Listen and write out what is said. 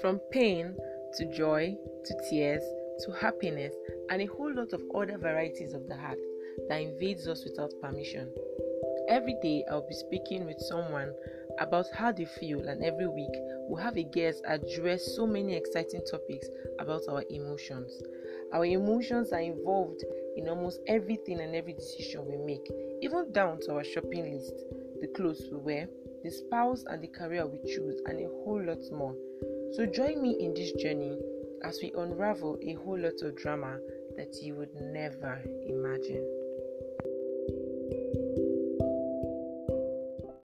From pain to joy to tears to happiness and a whole lot of other varieties of the heart that invades us without permission. Every day I'll be speaking with someone about how they feel, and every week we'll have a guest address so many exciting topics about our emotions. Our emotions are involved in almost everything and every decision we make, even down to our shopping list, the clothes we wear, the spouse and the career we choose, and a whole lot more. So join me in this journey as we unravel a whole lot of drama that you would never imagine.